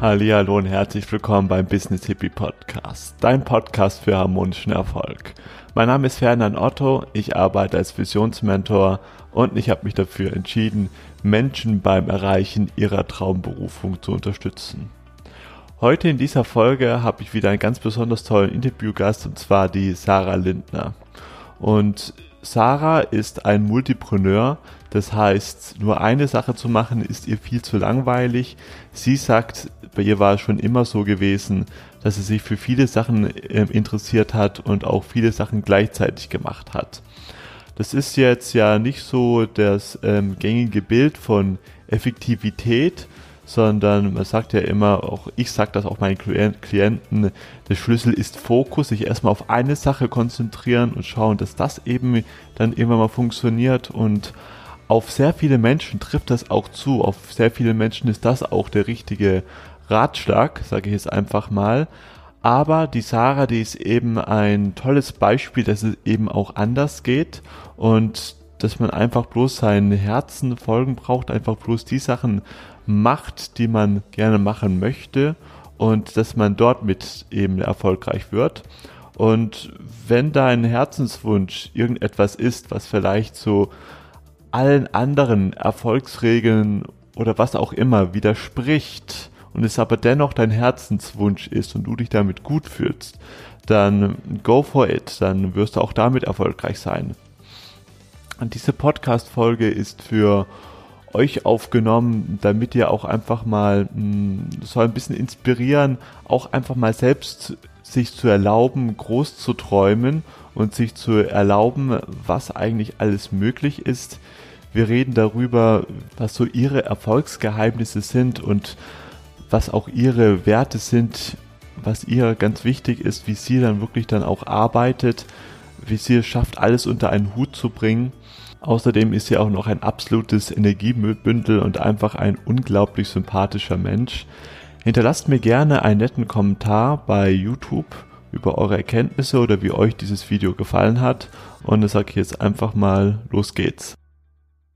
Hallo und herzlich willkommen beim Business Hippie Podcast, dein Podcast für harmonischen Erfolg. Mein Name ist Ferdinand Otto, ich arbeite als Visionsmentor und ich habe mich dafür entschieden, Menschen beim Erreichen ihrer Traumberufung zu unterstützen. Heute in dieser Folge habe ich wieder einen ganz besonders tollen Interviewgast und zwar die Sarah Lindner. Und Sarah ist ein Multipreneur, das heißt, nur eine Sache zu machen ist ihr viel zu langweilig. Sie sagt, bei ihr war es schon immer so gewesen, dass sie sich für viele Sachen äh, interessiert hat und auch viele Sachen gleichzeitig gemacht hat. Das ist jetzt ja nicht so das ähm, gängige Bild von Effektivität, sondern man sagt ja immer, auch ich sage das auch meinen Klienten, der Schlüssel ist Fokus, sich erstmal auf eine Sache konzentrieren und schauen, dass das eben dann irgendwann mal funktioniert und auf sehr viele Menschen trifft das auch zu, auf sehr viele Menschen ist das auch der richtige Ratschlag, sage ich jetzt einfach mal. Aber die Sarah, die ist eben ein tolles Beispiel, dass es eben auch anders geht und dass man einfach bloß seinen Herzen folgen braucht, einfach bloß die Sachen macht, die man gerne machen möchte und dass man dort mit eben erfolgreich wird. Und wenn dein Herzenswunsch irgendetwas ist, was vielleicht so allen anderen Erfolgsregeln oder was auch immer widerspricht und es aber dennoch dein Herzenswunsch ist und du dich damit gut fühlst, dann go for it, dann wirst du auch damit erfolgreich sein. Und diese Podcast-Folge ist für euch aufgenommen, damit ihr auch einfach mal mh, hm, soll ein bisschen inspirieren, auch einfach mal selbst sich zu erlauben, groß zu träumen und sich zu erlauben, was eigentlich alles möglich ist. Wir reden darüber, was so ihre Erfolgsgeheimnisse sind und was auch ihre Werte sind, was ihr ganz wichtig ist, wie sie dann wirklich dann auch arbeitet, wie sie es schafft, alles unter einen Hut zu bringen Außerdem ist sie auch noch ein absolutes Energiebündel und einfach ein unglaublich sympathischer Mensch. Hinterlasst mir gerne einen netten Kommentar bei YouTube über eure Erkenntnisse oder wie euch dieses Video gefallen hat. Und das sage ich jetzt einfach mal, los geht's.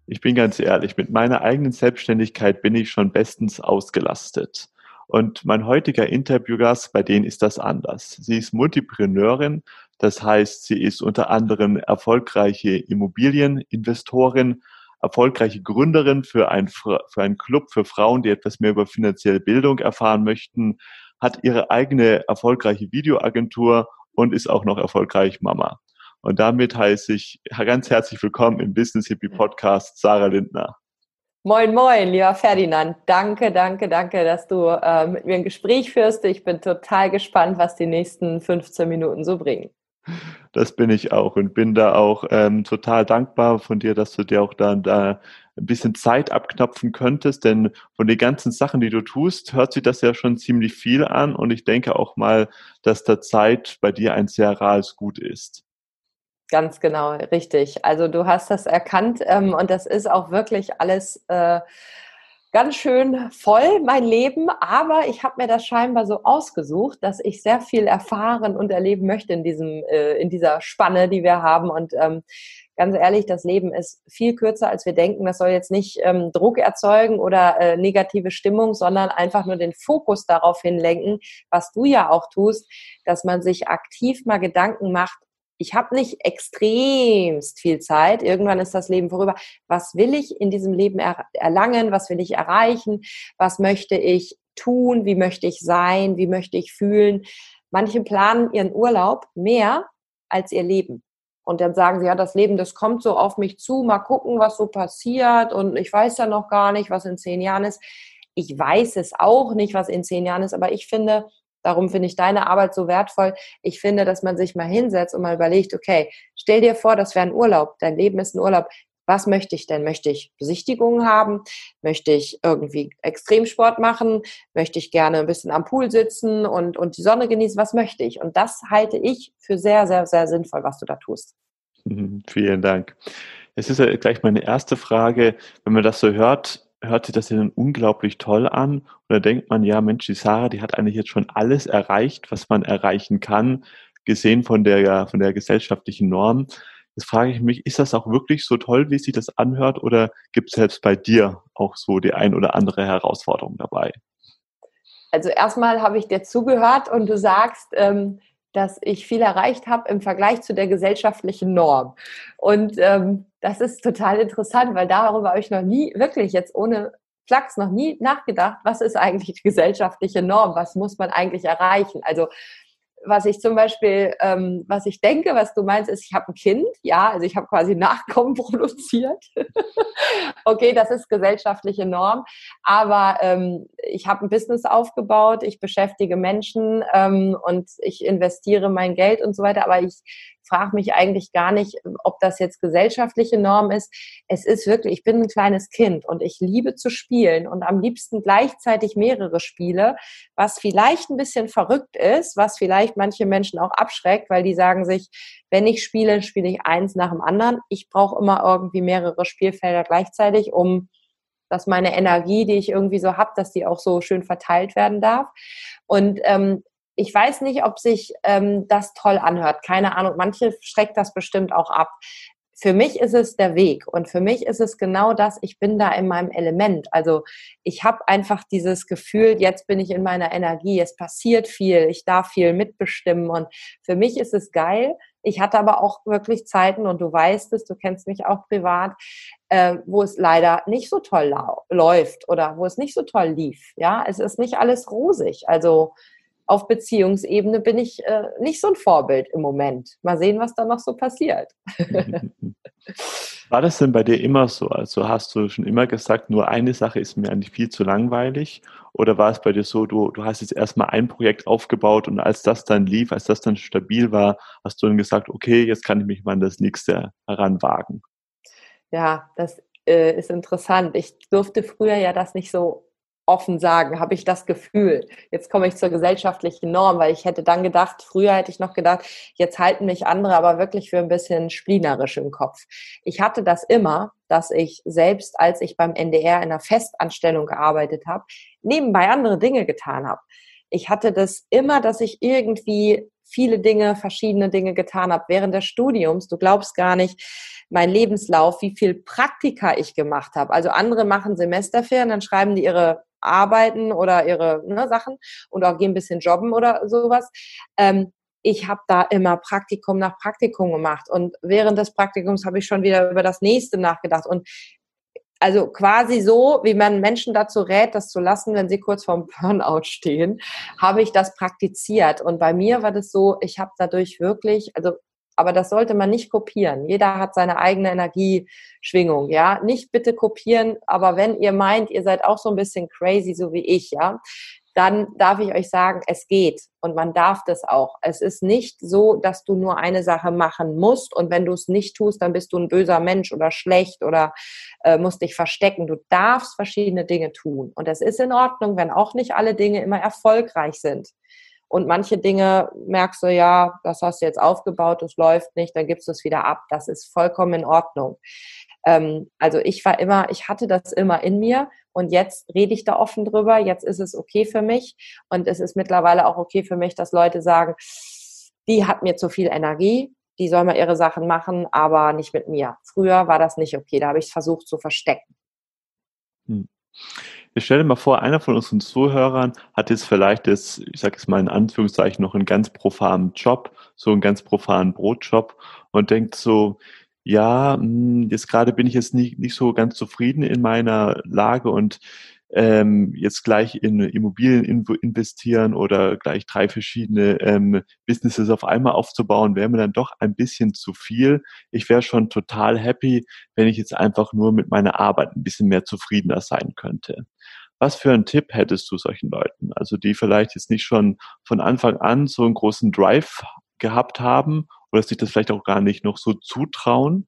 Ich bin ganz ehrlich, mit meiner eigenen Selbstständigkeit bin ich schon bestens ausgelastet. Und mein heutiger Interviewgast, bei denen ist das anders. Sie ist Multipreneurin, das heißt, sie ist unter anderem erfolgreiche Immobilieninvestorin, erfolgreiche Gründerin für, ein, für einen Club für Frauen, die etwas mehr über finanzielle Bildung erfahren möchten, hat ihre eigene erfolgreiche Videoagentur und ist auch noch erfolgreich Mama. Und damit heiße ich ganz herzlich willkommen im Business Hippie Podcast Sarah Lindner. Moin, moin, lieber Ferdinand. Danke, danke, danke, dass du äh, mit mir ein Gespräch führst. Ich bin total gespannt, was die nächsten 15 Minuten so bringen. Das bin ich auch und bin da auch ähm, total dankbar von dir, dass du dir auch da, da ein bisschen Zeit abknopfen könntest, denn von den ganzen Sachen, die du tust, hört sich das ja schon ziemlich viel an und ich denke auch mal, dass der Zeit bei dir ein sehr rares Gut ist. Ganz genau, richtig. Also du hast das erkannt ähm, und das ist auch wirklich alles äh, ganz schön voll, mein Leben, aber ich habe mir das scheinbar so ausgesucht, dass ich sehr viel erfahren und erleben möchte in diesem, äh, in dieser Spanne, die wir haben. Und ähm, ganz ehrlich, das Leben ist viel kürzer, als wir denken. Das soll jetzt nicht ähm, Druck erzeugen oder äh, negative Stimmung, sondern einfach nur den Fokus darauf hinlenken, was du ja auch tust, dass man sich aktiv mal Gedanken macht, ich habe nicht extremst viel Zeit, irgendwann ist das Leben vorüber. Was will ich in diesem Leben er erlangen? Was will ich erreichen? Was möchte ich tun? Wie möchte ich sein? Wie möchte ich fühlen? Manche planen ihren Urlaub mehr als ihr Leben. Und dann sagen sie, ja, das Leben, das kommt so auf mich zu, mal gucken, was so passiert. Und ich weiß ja noch gar nicht, was in zehn Jahren ist. Ich weiß es auch nicht, was in zehn Jahren ist, aber ich finde, Darum finde ich deine Arbeit so wertvoll. Ich finde, dass man sich mal hinsetzt und mal überlegt, okay, stell dir vor, das wäre ein Urlaub. Dein Leben ist ein Urlaub. Was möchte ich denn? Möchte ich Besichtigungen haben? Möchte ich irgendwie Extremsport machen? Möchte ich gerne ein bisschen am Pool sitzen und, und die Sonne genießen? Was möchte ich? Und das halte ich für sehr, sehr, sehr sinnvoll, was du da tust. Mhm, vielen Dank. Es ist ja gleich meine erste Frage. Wenn man das so hört, hört sich das ja dann unglaublich toll an. Und da denkt man, ja, Mensch, die Sarah, die hat eigentlich jetzt schon alles erreicht, was man erreichen kann, gesehen von der, von der gesellschaftlichen Norm. Jetzt frage ich mich, ist das auch wirklich so toll, wie sich das anhört, oder gibt es selbst bei dir auch so die ein oder andere Herausforderung dabei? Also erstmal habe ich dir zugehört und du sagst, ähm, dass ich viel erreicht habe im Vergleich zu der gesellschaftlichen Norm. Und ähm, das ist total interessant, weil darüber habe ich noch nie, wirklich jetzt ohne Flachs, noch nie nachgedacht, was ist eigentlich die gesellschaftliche Norm, was muss man eigentlich erreichen. Also was ich zum Beispiel, ähm, was ich denke, was du meinst, ist, ich habe ein Kind, ja, also ich habe quasi Nachkommen produziert. okay, das ist gesellschaftliche Norm, aber ähm, ich habe ein Business aufgebaut, ich beschäftige Menschen ähm, und ich investiere mein Geld und so weiter, aber ich frage mich eigentlich gar nicht, ob das jetzt gesellschaftliche Norm ist. Es ist wirklich, ich bin ein kleines Kind und ich liebe zu spielen und am liebsten gleichzeitig mehrere Spiele, was vielleicht ein bisschen verrückt ist, was vielleicht manche Menschen auch abschreckt, weil die sagen sich, wenn ich spiele, spiele ich eins nach dem anderen. Ich brauche immer irgendwie mehrere Spielfelder gleichzeitig, um dass meine Energie, die ich irgendwie so habe, dass die auch so schön verteilt werden darf. Und ähm, ich weiß nicht, ob sich ähm, das toll anhört. Keine Ahnung. Manche schreckt das bestimmt auch ab. Für mich ist es der Weg und für mich ist es genau das, ich bin da in meinem Element. Also ich habe einfach dieses Gefühl, jetzt bin ich in meiner Energie, es passiert viel, ich darf viel mitbestimmen und für mich ist es geil. Ich hatte aber auch wirklich Zeiten und du weißt es, du kennst mich auch privat, äh, wo es leider nicht so toll läuft oder wo es nicht so toll lief. Ja, es ist nicht alles rosig. Also auf Beziehungsebene bin ich äh, nicht so ein Vorbild im Moment. Mal sehen, was da noch so passiert. War das denn bei dir immer so? Also hast du schon immer gesagt, nur eine Sache ist mir eigentlich viel zu langweilig? Oder war es bei dir so, du, du hast jetzt erstmal ein Projekt aufgebaut und als das dann lief, als das dann stabil war, hast du dann gesagt, okay, jetzt kann ich mich mal an das nächste heranwagen? Ja, das äh, ist interessant. Ich durfte früher ja das nicht so offen sagen, habe ich das Gefühl. Jetzt komme ich zur gesellschaftlichen Norm, weil ich hätte dann gedacht, früher hätte ich noch gedacht, jetzt halten mich andere aber wirklich für ein bisschen splinerisch im Kopf. Ich hatte das immer, dass ich selbst, als ich beim NDR in einer Festanstellung gearbeitet habe, nebenbei andere Dinge getan habe. Ich hatte das immer, dass ich irgendwie viele Dinge, verschiedene Dinge getan habe während des Studiums. Du glaubst gar nicht, mein Lebenslauf, wie viel Praktika ich gemacht habe. Also andere machen Semesterferien, dann schreiben die ihre arbeiten oder ihre ne, Sachen und auch gehen ein bisschen jobben oder sowas. Ähm, ich habe da immer Praktikum nach Praktikum gemacht und während des Praktikums habe ich schon wieder über das nächste nachgedacht und also quasi so, wie man Menschen dazu rät, das zu lassen, wenn sie kurz vorm Burnout stehen, habe ich das praktiziert. Und bei mir war das so, ich habe dadurch wirklich, also aber das sollte man nicht kopieren. Jeder hat seine eigene Energieschwingung, ja. Nicht bitte kopieren, aber wenn ihr meint, ihr seid auch so ein bisschen crazy, so wie ich, ja, dann darf ich euch sagen, es geht und man darf das auch. Es ist nicht so, dass du nur eine Sache machen musst und wenn du es nicht tust, dann bist du ein böser Mensch oder schlecht oder äh, musst dich verstecken. Du darfst verschiedene Dinge tun und es ist in Ordnung, wenn auch nicht alle Dinge immer erfolgreich sind. Und manche Dinge merkst du ja, das hast du jetzt aufgebaut, das läuft nicht, dann gibst du es wieder ab. Das ist vollkommen in Ordnung. Ähm, also ich war immer, ich hatte das immer in mir und jetzt rede ich da offen drüber. Jetzt ist es okay für mich und es ist mittlerweile auch okay für mich, dass Leute sagen, die hat mir zu viel Energie, die soll mal ihre Sachen machen, aber nicht mit mir. Früher war das nicht okay, da habe ich es versucht zu verstecken. Hm. Ich stelle mal vor, einer von unseren Zuhörern hat jetzt vielleicht das, ich sage es mal in Anführungszeichen, noch einen ganz profanen Job, so einen ganz profanen Brotjob und denkt so, ja, hm, jetzt gerade bin ich jetzt nicht, nicht so ganz zufrieden in meiner Lage und ähm, jetzt gleich in Immobilien investieren oder gleich drei verschiedene ähm, Businesses auf einmal aufzubauen, wäre mir dann doch ein bisschen zu viel. Ich wäre schon total happy, wenn ich jetzt einfach nur mit meiner Arbeit ein bisschen mehr zufriedener sein könnte. Was für einen Tipp hättest du solchen Leuten? Also die vielleicht jetzt nicht schon von Anfang an so einen großen Drive gehabt haben oder sich das vielleicht auch gar nicht noch so zutrauen.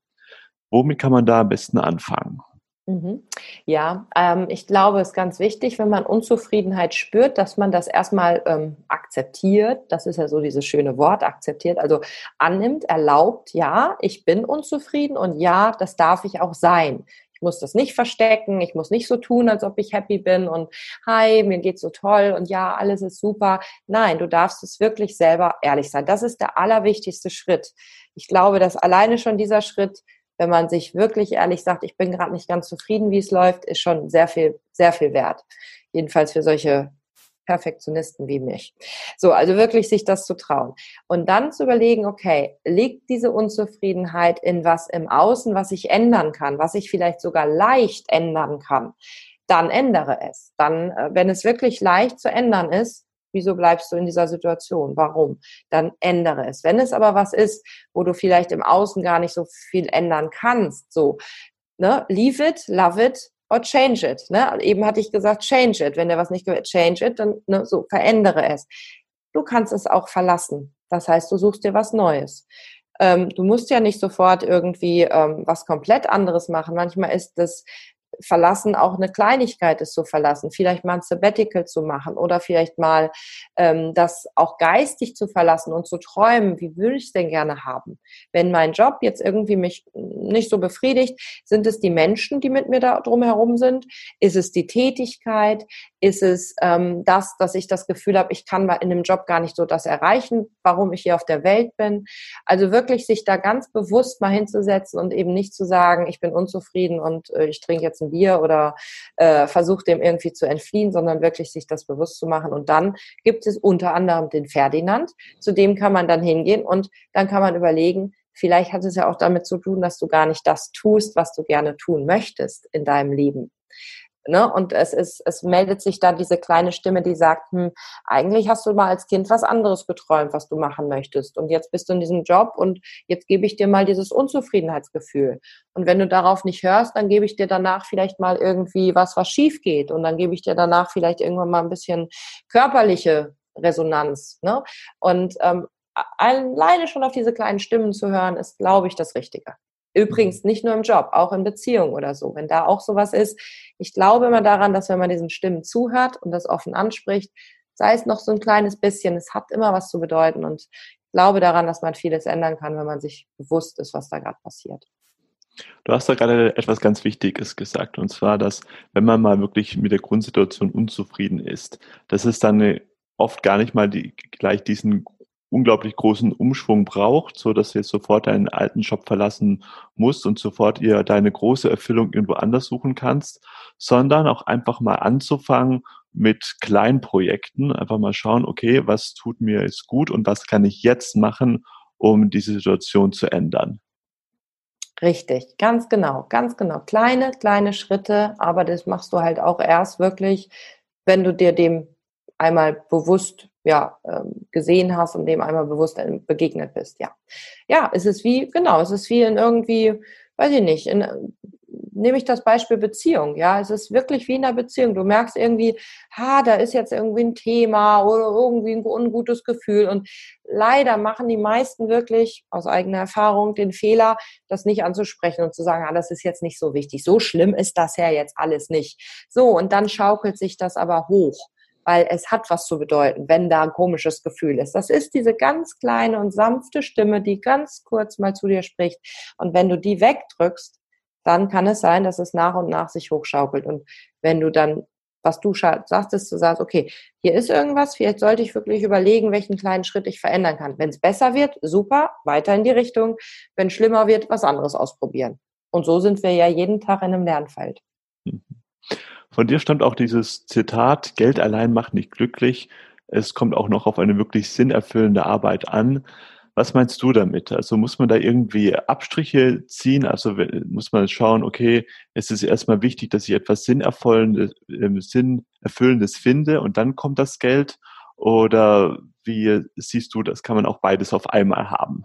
Womit kann man da am besten anfangen? Mhm. Ja, ähm, ich glaube, es ist ganz wichtig, wenn man Unzufriedenheit spürt, dass man das erstmal ähm, akzeptiert. Das ist ja so dieses schöne Wort, akzeptiert. Also annimmt, erlaubt, ja, ich bin unzufrieden und ja, das darf ich auch sein. Ich muss das nicht verstecken, ich muss nicht so tun, als ob ich happy bin und hi, mir geht's so toll und ja, alles ist super. Nein, du darfst es wirklich selber ehrlich sein. Das ist der allerwichtigste Schritt. Ich glaube, dass alleine schon dieser Schritt wenn man sich wirklich ehrlich sagt, ich bin gerade nicht ganz zufrieden, wie es läuft, ist schon sehr viel, sehr viel wert. Jedenfalls für solche Perfektionisten wie mich. So, also wirklich sich das zu trauen. Und dann zu überlegen, okay, liegt diese Unzufriedenheit in was im Außen, was ich ändern kann, was ich vielleicht sogar leicht ändern kann, dann ändere es. Dann, äh, wenn es wirklich leicht zu ändern ist, wieso bleibst du in dieser Situation? Warum? Dann ändere es. Wenn es aber was ist, wo du vielleicht im Außen gar nicht so viel ändern kannst, so, ne, leave it, love it, or change it. Ne? Eben hatte ich gesagt, change it. Wenn der was nicht gehört, change it, dann ne, so verändere es. Du kannst es auch verlassen. Das heißt, du suchst dir was Neues. Ähm, du musst ja nicht sofort irgendwie ähm, was komplett anderes machen. Manchmal ist das verlassen auch eine Kleinigkeit ist zu verlassen, vielleicht mal ein Sabbatical zu machen oder vielleicht mal ähm, das auch geistig zu verlassen und zu träumen, wie würde ich es denn gerne haben? Wenn mein Job jetzt irgendwie mich nicht so befriedigt, sind es die Menschen, die mit mir da drumherum sind? Ist es die Tätigkeit? Ist es ähm, das, dass ich das Gefühl habe, ich kann in dem Job gar nicht so das erreichen, warum ich hier auf der Welt bin? Also wirklich sich da ganz bewusst mal hinzusetzen und eben nicht zu sagen, ich bin unzufrieden und äh, ich trinke jetzt ein Bier oder äh, versucht dem irgendwie zu entfliehen, sondern wirklich sich das bewusst zu machen. Und dann gibt es unter anderem den Ferdinand, zu dem kann man dann hingehen und dann kann man überlegen, vielleicht hat es ja auch damit zu tun, dass du gar nicht das tust, was du gerne tun möchtest in deinem Leben. Ne? Und es ist, es meldet sich da diese kleine Stimme, die sagt, hm, eigentlich hast du mal als Kind was anderes geträumt, was du machen möchtest. Und jetzt bist du in diesem Job und jetzt gebe ich dir mal dieses Unzufriedenheitsgefühl. Und wenn du darauf nicht hörst, dann gebe ich dir danach vielleicht mal irgendwie was, was schief geht. Und dann gebe ich dir danach vielleicht irgendwann mal ein bisschen körperliche Resonanz. Ne? Und ähm, alleine schon auf diese kleinen Stimmen zu hören, ist, glaube ich, das Richtige. Übrigens nicht nur im Job, auch in Beziehungen oder so. Wenn da auch sowas ist, ich glaube immer daran, dass wenn man diesen Stimmen zuhört und das offen anspricht, sei es noch so ein kleines bisschen, es hat immer was zu bedeuten und ich glaube daran, dass man vieles ändern kann, wenn man sich bewusst ist, was da gerade passiert. Du hast da gerade etwas ganz Wichtiges gesagt, und zwar, dass wenn man mal wirklich mit der Grundsituation unzufrieden ist, dass es dann oft gar nicht mal die, gleich diesen unglaublich großen Umschwung braucht, so dass du jetzt sofort deinen alten Job verlassen musst und sofort ihr deine große Erfüllung irgendwo anders suchen kannst, sondern auch einfach mal anzufangen mit kleinen Projekten, einfach mal schauen, okay, was tut mir jetzt gut und was kann ich jetzt machen, um diese Situation zu ändern. Richtig, ganz genau, ganz genau. Kleine, kleine Schritte, aber das machst du halt auch erst wirklich, wenn du dir dem einmal bewusst ja, ähm, gesehen hast und dem einmal bewusst begegnet bist, ja. Ja, es ist wie, genau, es ist wie in irgendwie, weiß ich nicht, in, nehme ich das Beispiel Beziehung, ja, es ist wirklich wie in einer Beziehung. Du merkst irgendwie, ha, da ist jetzt irgendwie ein Thema oder irgendwie ein ungutes Gefühl und leider machen die meisten wirklich aus eigener Erfahrung den Fehler, das nicht anzusprechen und zu sagen, ah, das ist jetzt nicht so wichtig. So schlimm ist das ja jetzt alles nicht. So, und dann schaukelt sich das aber hoch weil es hat was zu bedeuten, wenn da ein komisches Gefühl ist. Das ist diese ganz kleine und sanfte Stimme, die ganz kurz mal zu dir spricht. Und wenn du die wegdrückst, dann kann es sein, dass es nach und nach sich hochschaukelt. Und wenn du dann, was du sagtest, du sagst, okay, hier ist irgendwas, vielleicht sollte ich wirklich überlegen, welchen kleinen Schritt ich verändern kann. Wenn es besser wird, super, weiter in die Richtung. Wenn schlimmer wird, was anderes ausprobieren. Und so sind wir ja jeden Tag in einem Lernfeld. Mhm. Von dir stammt auch dieses Zitat, Geld allein macht nicht glücklich. Es kommt auch noch auf eine wirklich sinnerfüllende Arbeit an. Was meinst du damit? Also muss man da irgendwie Abstriche ziehen? Also muss man schauen, okay, es ist erstmal wichtig, dass ich etwas Sinnerfüllendes, äh, Sinnerfüllendes finde und dann kommt das Geld? Oder wie siehst du, das kann man auch beides auf einmal haben?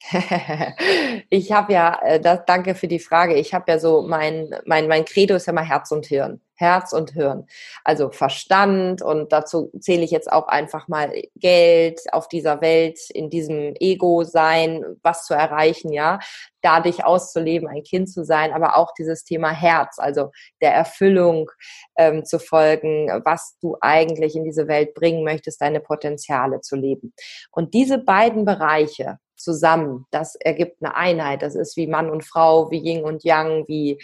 ich habe ja, äh, das, danke für die Frage. Ich habe ja so mein, mein, mein Credo ist ja mal Herz und Hirn. Herz und Hirn. Also Verstand und dazu zähle ich jetzt auch einfach mal Geld auf dieser Welt, in diesem Ego-Sein, was zu erreichen, ja, dadurch auszuleben, ein Kind zu sein, aber auch dieses Thema Herz, also der Erfüllung ähm, zu folgen, was du eigentlich in diese Welt bringen möchtest, deine Potenziale zu leben. Und diese beiden Bereiche, zusammen. Das ergibt eine Einheit. Das ist wie Mann und Frau, wie Yin und Yang, wie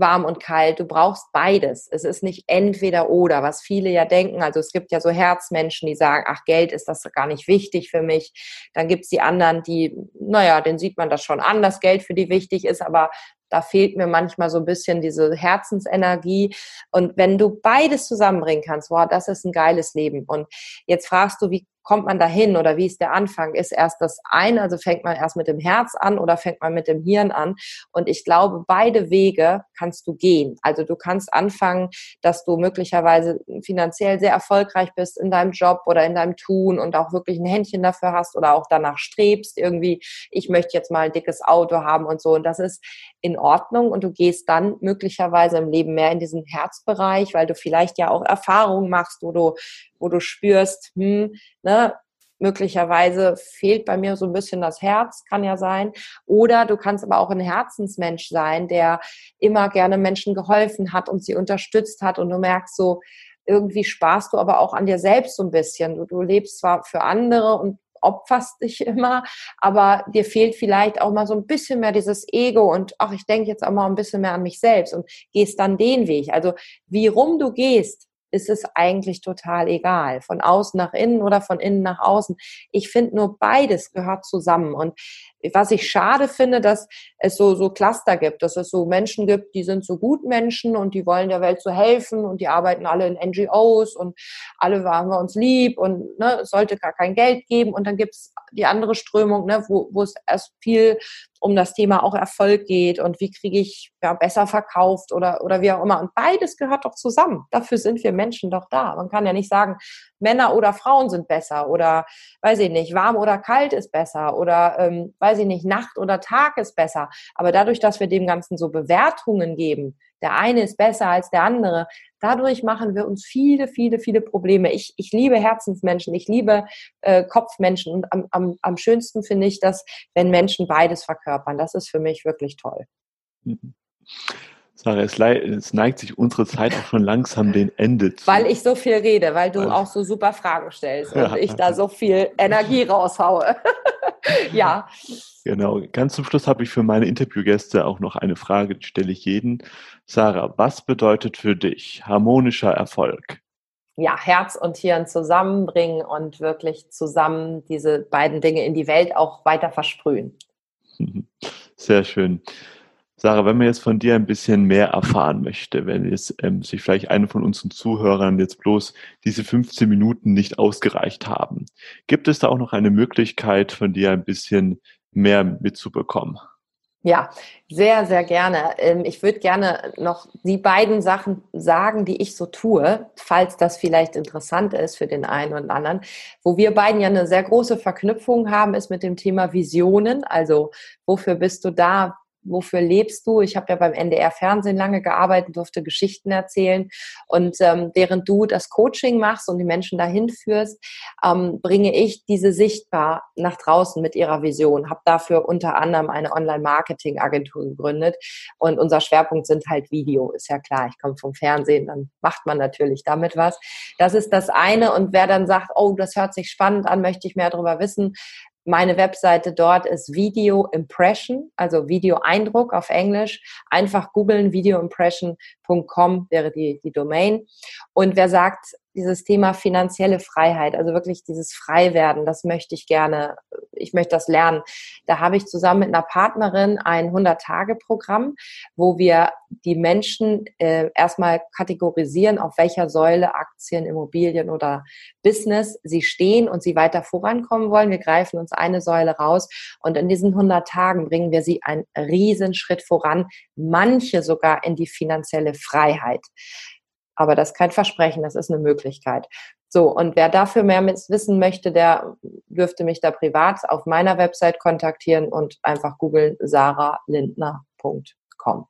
warm und kalt. Du brauchst beides. Es ist nicht entweder oder, was viele ja denken. Also es gibt ja so Herzmenschen, die sagen, ach, Geld ist das gar nicht wichtig für mich. Dann gibt es die anderen, die, naja, den sieht man das schon an, dass Geld für die wichtig ist, aber da fehlt mir manchmal so ein bisschen diese Herzensenergie. Und wenn du beides zusammenbringen kannst, wow, das ist ein geiles Leben. Und jetzt fragst du, wie kommt man dahin oder wie ist der Anfang? Ist erst das eine, also fängt man erst mit dem Herz an oder fängt man mit dem Hirn an? Und ich glaube, beide Wege kannst du gehen. Also du kannst anfangen, dass du möglicherweise finanziell sehr erfolgreich bist in deinem Job oder in deinem Tun und auch wirklich ein Händchen dafür hast oder auch danach strebst irgendwie, ich möchte jetzt mal ein dickes Auto haben und so. Und das ist in Ordnung und du gehst dann möglicherweise im Leben mehr in diesen Herzbereich, weil du vielleicht ja auch Erfahrungen machst, wo du, wo du spürst, hm, ne, möglicherweise fehlt bei mir so ein bisschen das Herz, kann ja sein. Oder du kannst aber auch ein Herzensmensch sein, der immer gerne Menschen geholfen hat und sie unterstützt hat und du merkst so, irgendwie sparst du aber auch an dir selbst so ein bisschen. Du, du lebst zwar für andere und opferst dich immer, aber dir fehlt vielleicht auch mal so ein bisschen mehr dieses Ego und ach, ich denke jetzt auch mal ein bisschen mehr an mich selbst und gehst dann den Weg. Also wie rum du gehst, ist es eigentlich total egal. Von außen nach innen oder von innen nach außen. Ich finde nur beides gehört zusammen. Und was ich schade finde, dass es so, so Cluster gibt, dass es so Menschen gibt, die sind so gut Menschen und die wollen der Welt so helfen und die arbeiten alle in NGOs und alle waren wir uns lieb und ne, es sollte gar kein Geld geben. Und dann gibt es die andere Strömung, ne, wo, wo es erst viel um das Thema auch Erfolg geht und wie kriege ich ja, besser verkauft oder, oder wie auch immer. Und beides gehört doch zusammen. Dafür sind wir Menschen doch da. Man kann ja nicht sagen, Männer oder Frauen sind besser oder weiß ich nicht, warm oder kalt ist besser oder ähm, weiß ich nicht, Nacht oder Tag ist besser. Aber dadurch, dass wir dem Ganzen so Bewertungen geben, der eine ist besser als der andere, dadurch machen wir uns viele, viele, viele Probleme. Ich, ich liebe Herzensmenschen, ich liebe äh, Kopfmenschen und am, am, am schönsten finde ich das, wenn Menschen beides verkörpern. Das ist für mich wirklich toll. Mhm. Sarah, es, es, neigt sich unsere Zeit auch schon langsam dem Ende zu. Weil ich so viel rede, weil du weil auch so super Fragen stellst und ja. ich da so viel Energie raushaue. ja. Genau. Ganz zum Schluss habe ich für meine Interviewgäste auch noch eine Frage, die stelle ich jeden. Sarah, was bedeutet für dich harmonischer Erfolg? Ja, Herz und Hirn zusammenbringen und wirklich zusammen diese beiden Dinge in die Welt auch weiter versprühen. Sehr schön. Sarah, wenn man jetzt von dir ein bisschen mehr erfahren möchte, wenn jetzt ähm, sich vielleicht eine von unseren Zuhörern jetzt bloß diese 15 Minuten nicht ausgereicht haben, gibt es da auch noch eine Möglichkeit, von dir ein bisschen mehr mitzubekommen? Ja, sehr, sehr gerne. Ähm, ich würde gerne noch die beiden Sachen sagen, die ich so tue, falls das vielleicht interessant ist für den einen und anderen. Wo wir beiden ja eine sehr große Verknüpfung haben, ist mit dem Thema Visionen. Also, wofür bist du da? Wofür lebst du? Ich habe ja beim NDR Fernsehen lange gearbeitet, durfte Geschichten erzählen. Und ähm, während du das Coaching machst und die Menschen dahin führst, ähm, bringe ich diese sichtbar nach draußen mit ihrer Vision. Habe dafür unter anderem eine Online-Marketing-Agentur gegründet. Und unser Schwerpunkt sind halt Video, ist ja klar. Ich komme vom Fernsehen, dann macht man natürlich damit was. Das ist das eine. Und wer dann sagt, oh, das hört sich spannend an, möchte ich mehr darüber wissen, meine Webseite dort ist Video Impression, also Video Eindruck auf Englisch. Einfach googeln, videoimpression.com wäre die, die Domain. Und wer sagt, dieses Thema finanzielle Freiheit, also wirklich dieses Freiwerden, das möchte ich gerne, ich möchte das lernen. Da habe ich zusammen mit einer Partnerin ein 100-Tage-Programm, wo wir die Menschen äh, erstmal kategorisieren, auf welcher Säule Aktien, Immobilien oder Business sie stehen und sie weiter vorankommen wollen. Wir greifen uns eine Säule raus und in diesen 100 Tagen bringen wir sie einen riesen Schritt voran, manche sogar in die finanzielle Freiheit. Aber das ist kein Versprechen, das ist eine Möglichkeit. So, und wer dafür mehr wissen möchte, der dürfte mich da privat auf meiner Website kontaktieren und einfach googeln saralindner.com.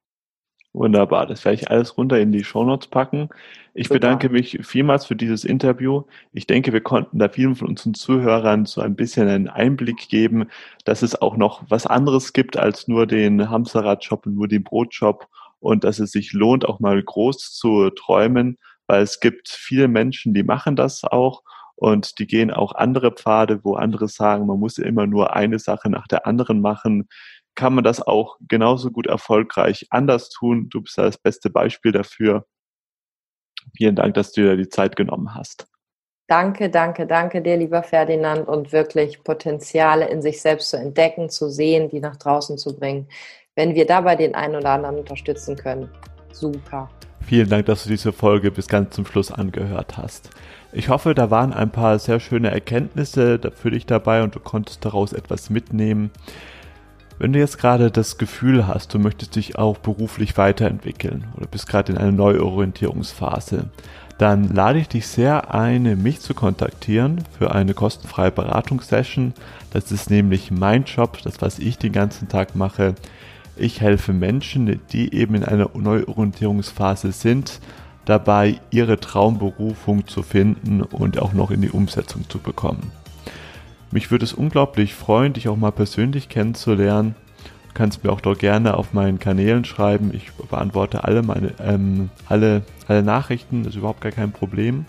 Wunderbar, das werde ich alles runter in die Shownotes packen. Ich Super. bedanke mich vielmals für dieses Interview. Ich denke, wir konnten da vielen von unseren Zuhörern so ein bisschen einen Einblick geben, dass es auch noch was anderes gibt als nur den Hamsterradshop und nur den Brotshop und dass es sich lohnt, auch mal groß zu träumen, weil es gibt viele Menschen, die machen das auch und die gehen auch andere Pfade, wo andere sagen, man muss immer nur eine Sache nach der anderen machen. Kann man das auch genauso gut erfolgreich anders tun? Du bist das beste Beispiel dafür. Vielen Dank, dass du dir die Zeit genommen hast. Danke, danke, danke dir, lieber Ferdinand, und wirklich Potenziale in sich selbst zu entdecken, zu sehen, die nach draußen zu bringen. Wenn wir dabei den einen oder anderen unterstützen können, super. Vielen Dank, dass du diese Folge bis ganz zum Schluss angehört hast. Ich hoffe, da waren ein paar sehr schöne Erkenntnisse für dich dabei und du konntest daraus etwas mitnehmen. Wenn du jetzt gerade das Gefühl hast, du möchtest dich auch beruflich weiterentwickeln oder bist gerade in einer Neuorientierungsphase, dann lade ich dich sehr ein, mich zu kontaktieren für eine kostenfreie Beratungssession. Das ist nämlich mein Job, das was ich den ganzen Tag mache. Ich helfe Menschen, die eben in einer Neuorientierungsphase sind, dabei ihre Traumberufung zu finden und auch noch in die Umsetzung zu bekommen. Mich würde es unglaublich freuen, dich auch mal persönlich kennenzulernen. Du kannst mir auch dort gerne auf meinen Kanälen schreiben. Ich beantworte alle meine ähm, alle, alle Nachrichten, das ist überhaupt gar kein Problem.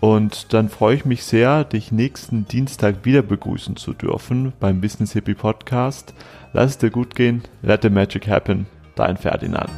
Und dann freue ich mich sehr, dich nächsten Dienstag wieder begrüßen zu dürfen beim Business Hippie Podcast. Lass es dir gut gehen, let the magic happen. Dein Ferdinand.